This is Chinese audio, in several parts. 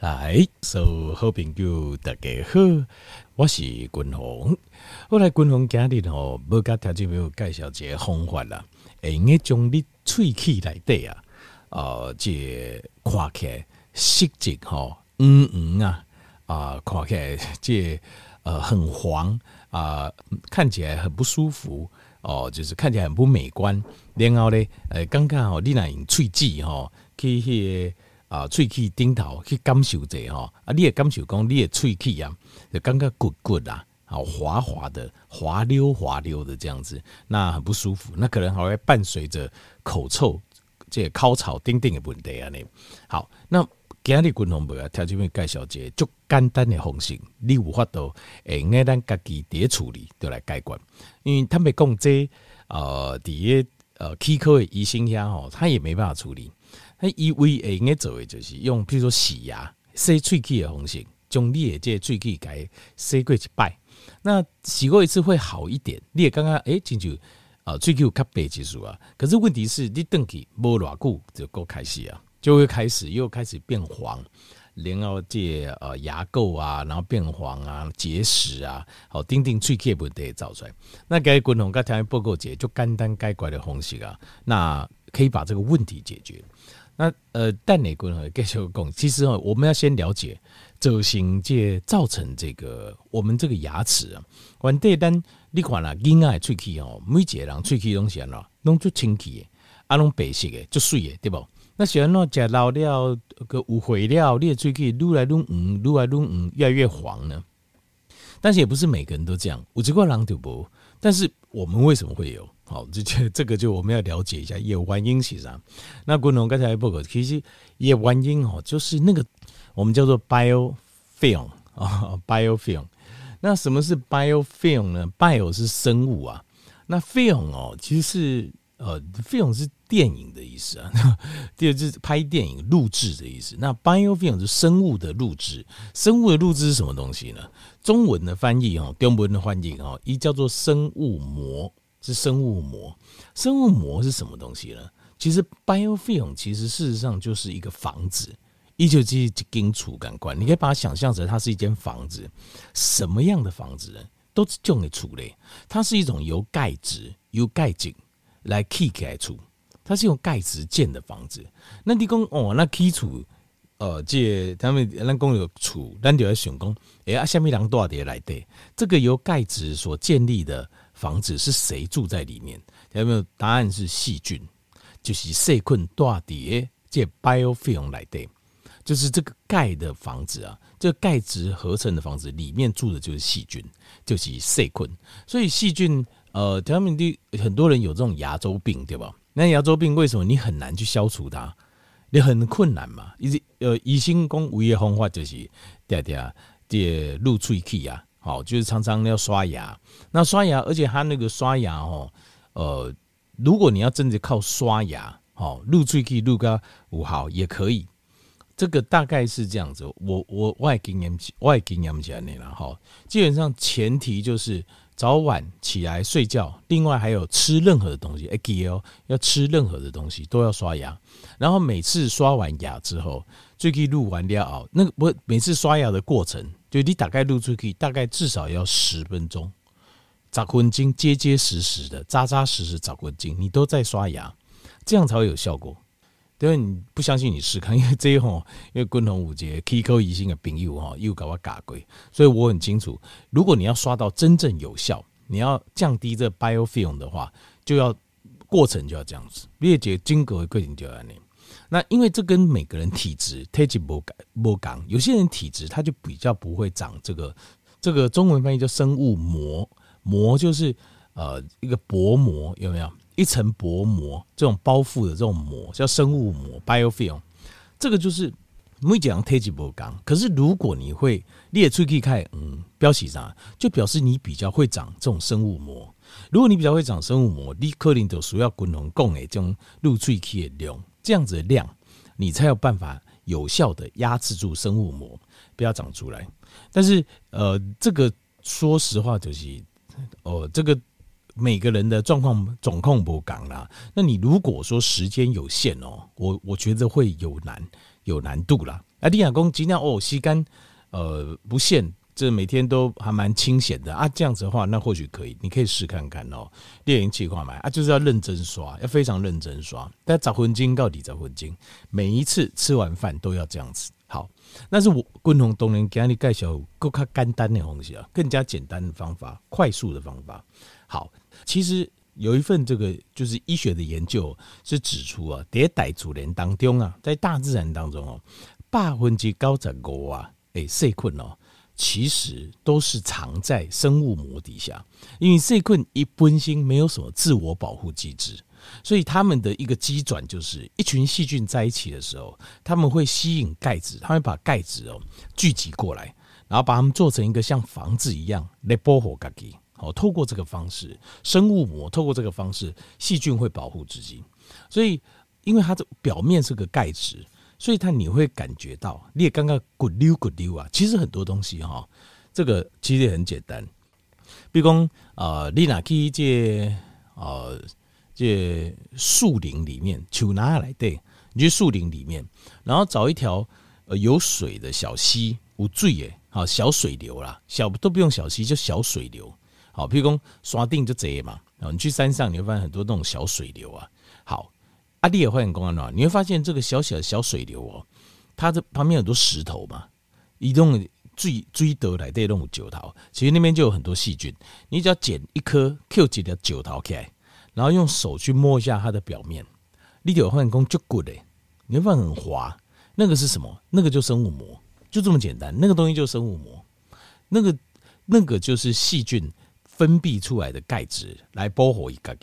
来，所有好朋友大家好，我是君鸿。我来君鸿今日吼，要甲听众朋友介绍一个方法啦，会用个将你喙齿内底啊，呃，这看起来色泽吼，黄黄啊，啊，看起来这呃很黄啊，看起来很不舒服哦，就是看起来很不美观。然后呢，呃，刚刚好你若用喙齿吼去迄个。啊，喙齿顶头去感受者吼，啊，你也感受讲，你的喙齿啊，就感觉骨骨啦，好滑滑的，滑溜滑溜的这样子，那很不舒服，那可能还会伴随着口臭，这个口臭等等的问题啊。呢，好，那今日观众朋友条件面介绍一个足简单的方式，你有法度会用咱家己伫处理，就来解决。因为他们讲这呃，伫个呃齿科的医生遐吼，他也没办法处理。他以为会用个做的就是用，譬如说洗牙、洗喙齿的方式，将你的这喙齿给洗过一摆。那洗过一次会好一点。你也刚刚诶，进去啊，喙齿有较白技术啊。可是问题是你等去无偌久就够开始啊，就会开始又开始变黄，然后这呃牙垢啊，然后变黄啊，结石啊，好，钉钉喙齿问题造出来。那该滚筒该条件报告解就简单该怪的方式啊，那可以把这个问题解决。那呃，蛋内棍和继续讲，其实哦，我们要先了解走形界造成这个我们这个牙齿啊，关键单你看啦，婴儿喙齿哦，每一个人喙齿东西啊，拢做清气的，啊，拢白色的，做水的，对不？那喜欢喏，食老了个有灰料，你的喙齿愈来愈黄，愈来愈黄，越来越黄呢。但是也不是每个人都这样，有几个人就不。但是我们为什么会有？好，这就这个就我们要了解一下叶原因是啥。那观众刚才报告，其实叶原因哦，就是那个我们叫做 biofilm 啊，biofilm。那什么是 biofilm 呢？bio 是生物啊，那 film 哦，其实是呃，film 是电影的意思啊。第二就是拍电影录制的意思。那 biofilm 是生物的录制，生物的录制是什么东西呢？中文的翻译哦，中文的翻译哦，一叫做生物膜。是生物膜，生物膜是什么东西呢？其实 biofilm 其实事实上就是一个房子，一九七一金属感官，你可以把它想象成它是一间房子。什么样的房子呢？都是用的处理。它是一种由钙质、由钙井来砌起来出，它是用钙质建的房子。那你讲哦，那基础呃，这他们那讲有处，那就要想讲，哎啊，下面两多少点来对？这个由钙质所建立的。房子是谁住在里面？有没有答案？是细菌，就是细菌大底这 biofilm 来的，就是这个钙的房子啊，这个钙质合成的房子里面住的就是细菌，就是细菌。所以细菌，呃，他们的很多人有这种牙周病，对吧？那牙周病为什么你很难去消除它？你很困难嘛？医呃，医生讲唯一的方法就是嗲嗲的露喙齿啊。好，就是常常要刷牙。那刷牙，而且他那个刷牙哦，呃，如果你要真的靠刷牙，好，露喙齿露个五毫也可以。这个大概是这样子。我我外经验外经验起来了哈。基本上前提就是早晚起来睡觉，另外还有吃任何的东西，哎，记哦，要吃任何的东西都要刷牙。然后每次刷完牙之后，喙齿露完了，那个不每次刷牙的过程。就你大概录出去，大概至少要十分钟，十分钟结结实实的、扎扎实实十分钟，你都在刷牙，这样才会有效果。对，你不相信你试看，因为这一吼，因为共同五节 K 科疑心的朋友哈，又搞我嘎鬼，所以我很清楚，如果你要刷到真正有效，你要降低这 biofilm 的话，就要过程就要这样子，列解经过的过程就要那。那因为这跟每个人体质体质不改不讲，有些人体质他就比较不会长这个，这个中文翻译叫生物膜，膜就是呃一个薄膜，有没有一层薄膜这种包覆的这种膜叫生物膜 biofilm，这个就是每讲体质不刚。可是如果你会列出去看，嗯，标题上就表示你比较会长这种生物膜。如果你比较会长生物膜，你可能就需要共同共诶这种露喙齿的量。这样子的量，你才有办法有效的压制住生物膜，不要长出来。但是，呃，这个说实话就是，哦、呃，这个每个人的状况总控不讲啦。那你如果说时间有限哦，我我觉得会有难有难度啦。啊，你亚公尽量哦，吸干呃不限。这每天都还蛮清闲的啊，这样子的话，那或许可以，你可以试看看哦。猎人计划买啊，就是要认真刷，要非常认真刷。但找魂金到底找魂金，每一次吃完饭都要这样子。好，那是我共同东人给你介绍更加简单的东西啊，更加简单的方法，快速的方法。好，其实有一份这个就是医学的研究是指出啊，迭代主人当中啊，在大自然当中哦，百分之九十五啊，诶，细菌哦。其实都是藏在生物膜底下，因为细菌一本身没有什么自我保护机制，所以他们的一个机转就是一群细菌在一起的时候，他们会吸引钙质，他们把钙质哦聚集过来，然后把它们做成一个像房子一样来保护自己。好，透过这个方式，生物膜透过这个方式，细菌会保护自己。所以，因为它的表面是个钙质。所以它你会感觉到，你也刚刚咕溜咕溜啊，其实很多东西哈，这个其实也很简单。比如说，呃，你拿去这呃这树林里面，就拿来对，你去树林里面，然后找一条呃有水的小溪，无罪耶，好小水流啦，小都不用小溪，就小水流。好，比如说刷定就这嘛，然后你去山上，你会发现很多那种小水流啊，阿弟也会很公安的，你会发现这个小小的小水流哦，它的旁边很多石头嘛，移动追追得来的那种石头，其实那边就有很多细菌。你只要捡一颗 Q 级的石头起来，然后用手去摸一下它的表面，你就会发现工就 good 嘞，你会发现很滑。那个是什么？那个就生物膜，就这么简单。那个东西就生物膜，那个那个就是细菌分泌出来的钙质来保护一个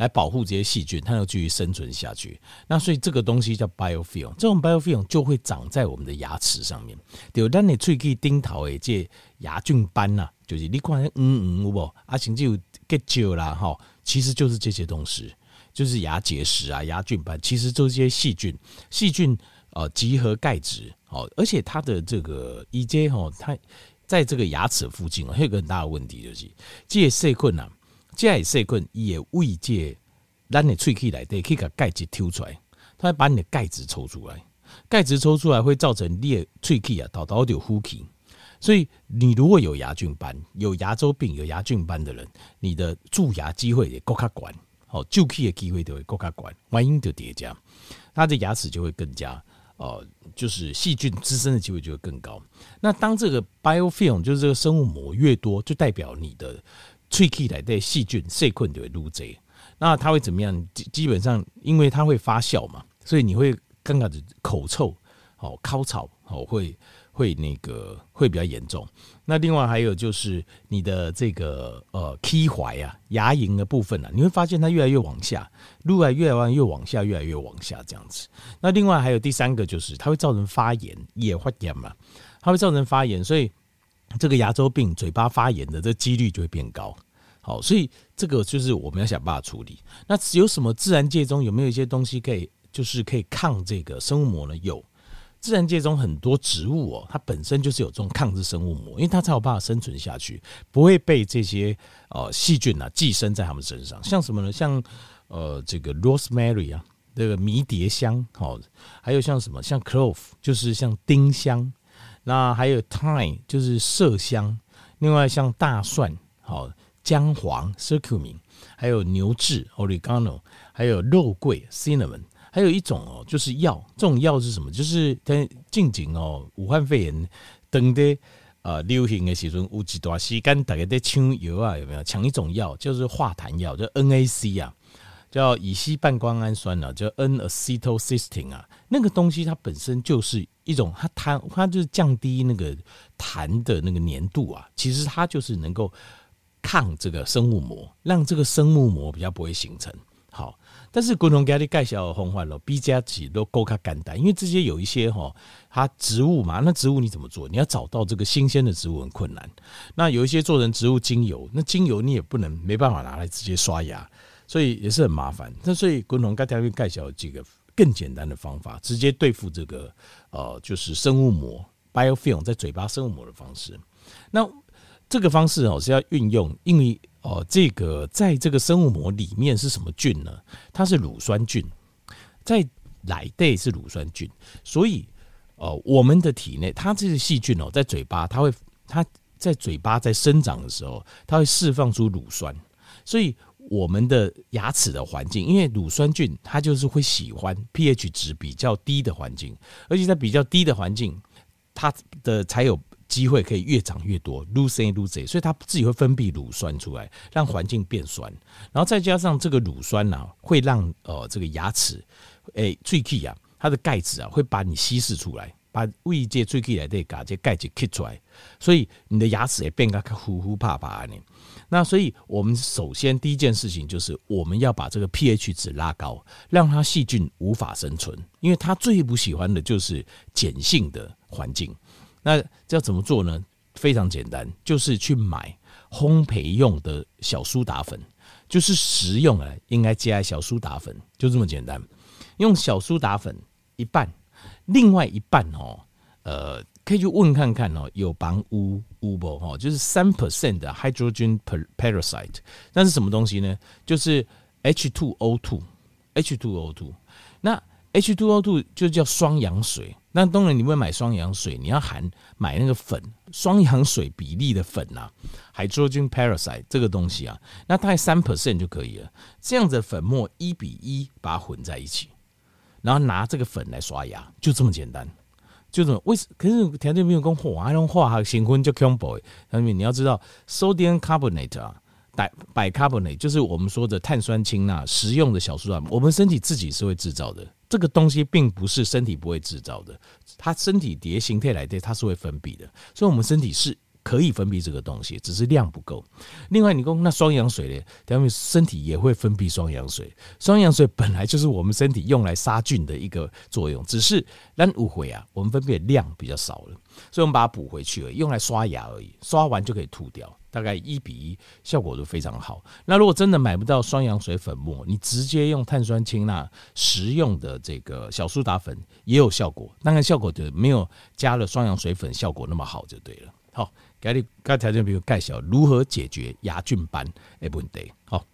来保护这些细菌，它要继续生存下去。那所以这个东西叫 biofilm，这种 biofilm 就会长在我们的牙齿上面。对，当你喙齿顶头的这牙菌斑呐，就是你看嗯嗯有无啊，甚至有结石啦哈，其实就是这些东西，就是牙结石啊、牙菌斑，其实都是这些细菌。细菌呃集合钙质哦，而且它的这个 EJ 哈，它在这个牙齿附近还有一个很大的问题就是这些细菌呐。这些细菌也为这咱的喙齿内底可以把钙质抽出来，它会把你的钙质抽出来，钙质抽出来会造成你的喙齿啊，导导有呼吸。所以你如果有牙菌斑、有牙周病、有牙菌斑的人，你的蛀牙机会也更加管，哦，蛀齿的机会就会更加高，原因就叠加，他的牙齿就会更加呃，就是细菌滋生的机会就会更高。那当这个 biofilm 就是这个生物膜越多，就代表你的。喙齿来的细菌细菌就会入贼，那它会怎么样？基基本上，因为它会发酵嘛，所以你会刚开始口臭，哦，尻草哦，会会那个会比较严重。那另外还有就是你的这个呃齿怀啊，牙龈的部分啊，你会发现它越来越往下，越来越往越往下，越来越往下这样子。那另外还有第三个就是它会造成发炎，也发炎嘛，它会造成发炎，所以。这个牙周病、嘴巴发炎的这几率就会变高，好，所以这个就是我们要想办法处理。那有什么自然界中有没有一些东西可以，就是可以抗这个生物膜呢？有，自然界中很多植物哦，它本身就是有这种抗制生物膜，因为它才有办法生存下去，不会被这些呃细菌啊寄生在它们身上。像什么呢？像呃这个 rosemary 啊，这个迷迭香，好，还有像什么？像 clove，就是像丁香。那还有 thyme 就是麝香，另外像大蒜、好姜黄 curcumin 还有牛至 oregano，还有肉桂 cinnamon，还有一种哦，就是药，这种药是什么？就是在近景哦，武汉肺炎等的呃流行的时候，有一段时间大家在抢药啊，有没有抢一种药？就是化痰药，叫 NAC 啊。叫乙烯半胱氨酸啊，叫 N-acetyl cystine 啊，那个东西它本身就是一种，它弹，它就是降低那个痰的那个粘度啊，其实它就是能够抗这个生物膜，让这个生物膜比较不会形成。好，但是共同给你介绍的方法咯，B 加几都够它简单，因为这些有一些哈，它植物嘛，那植物你怎么做？你要找到这个新鲜的植物很困难。那有一些做成植物精油，那精油你也不能没办法拿来直接刷牙。所以也是很麻烦，那所以共同跟大家介绍几个更简单的方法，直接对付这个呃，就是生物膜 biofilm 在嘴巴生物膜的方式。那这个方式哦是要运用，因为哦这个在这个生物膜里面是什么菌呢？它是乳酸菌，在内底是乳酸菌，所以哦，我们的体内它这些细菌哦，在嘴巴它会它在嘴巴在生长的时候，它会释放出乳酸，所以。我们的牙齿的环境，因为乳酸菌它就是会喜欢 pH 值比较低的环境，而且在比较低的环境，它的才有机会可以越长越多，撸生撸仔，所以它自己会分泌乳酸出来，让环境变酸，然后再加上这个乳酸呢、啊，会让呃这个牙齿诶最 key 啊，它的钙质啊会把你稀释出来，把胃界最起来的嘎这钙质吸出来，所以你的牙齿也变个呼呼怕怕的。那所以，我们首先第一件事情就是，我们要把这个 pH 值拉高，让它细菌无法生存，因为它最不喜欢的就是碱性的环境。那要怎么做呢？非常简单，就是去买烘焙用的小苏打粉，就是食用啊，应该加小苏打粉，就这么简单。用小苏打粉一半，另外一半哦，呃。可以去问看看哦，有帮乌乌不哈，就是三 percent 的 hydrogen peroxide，那是什么东西呢？就是 H two O two，H two O two，。那 H two O two 就叫双氧水。那当然你会买双氧水，你要含买那个粉，双氧水比例的粉啊，hydrogen peroxide 这个东西啊，那大概三 percent 就可以了。这样子粉末一比一把它混在一起，然后拿这个粉来刷牙，就这么简单。就是为什？可是条件没有讲化，还用化学成分就恐怖。因为你要知道，sodium carbonate 啊百百 carbonate 就是我们说的碳酸氢钠，食用的小苏打，我们身体自己是会制造的。这个东西并不是身体不会制造的，它身体叠形态来的，它是会分泌的。所以，我们身体是。可以分泌这个东西，只是量不够。另外，你说那双氧水呢？等于身体也会分泌双氧水。双氧水本来就是我们身体用来杀菌的一个作用，只是但误会啊，我们分泌的量比较少了，所以我们把它补回去而已，用来刷牙而已。刷完就可以吐掉，大概一比一，效果都非常好。那如果真的买不到双氧水粉末，你直接用碳酸氢钠食用的这个小苏打粉也有效果，当然效果就没有加了双氧水粉效果那么好，就对了。好。给你刚才就，比如介绍如何解决牙菌斑的问题。好。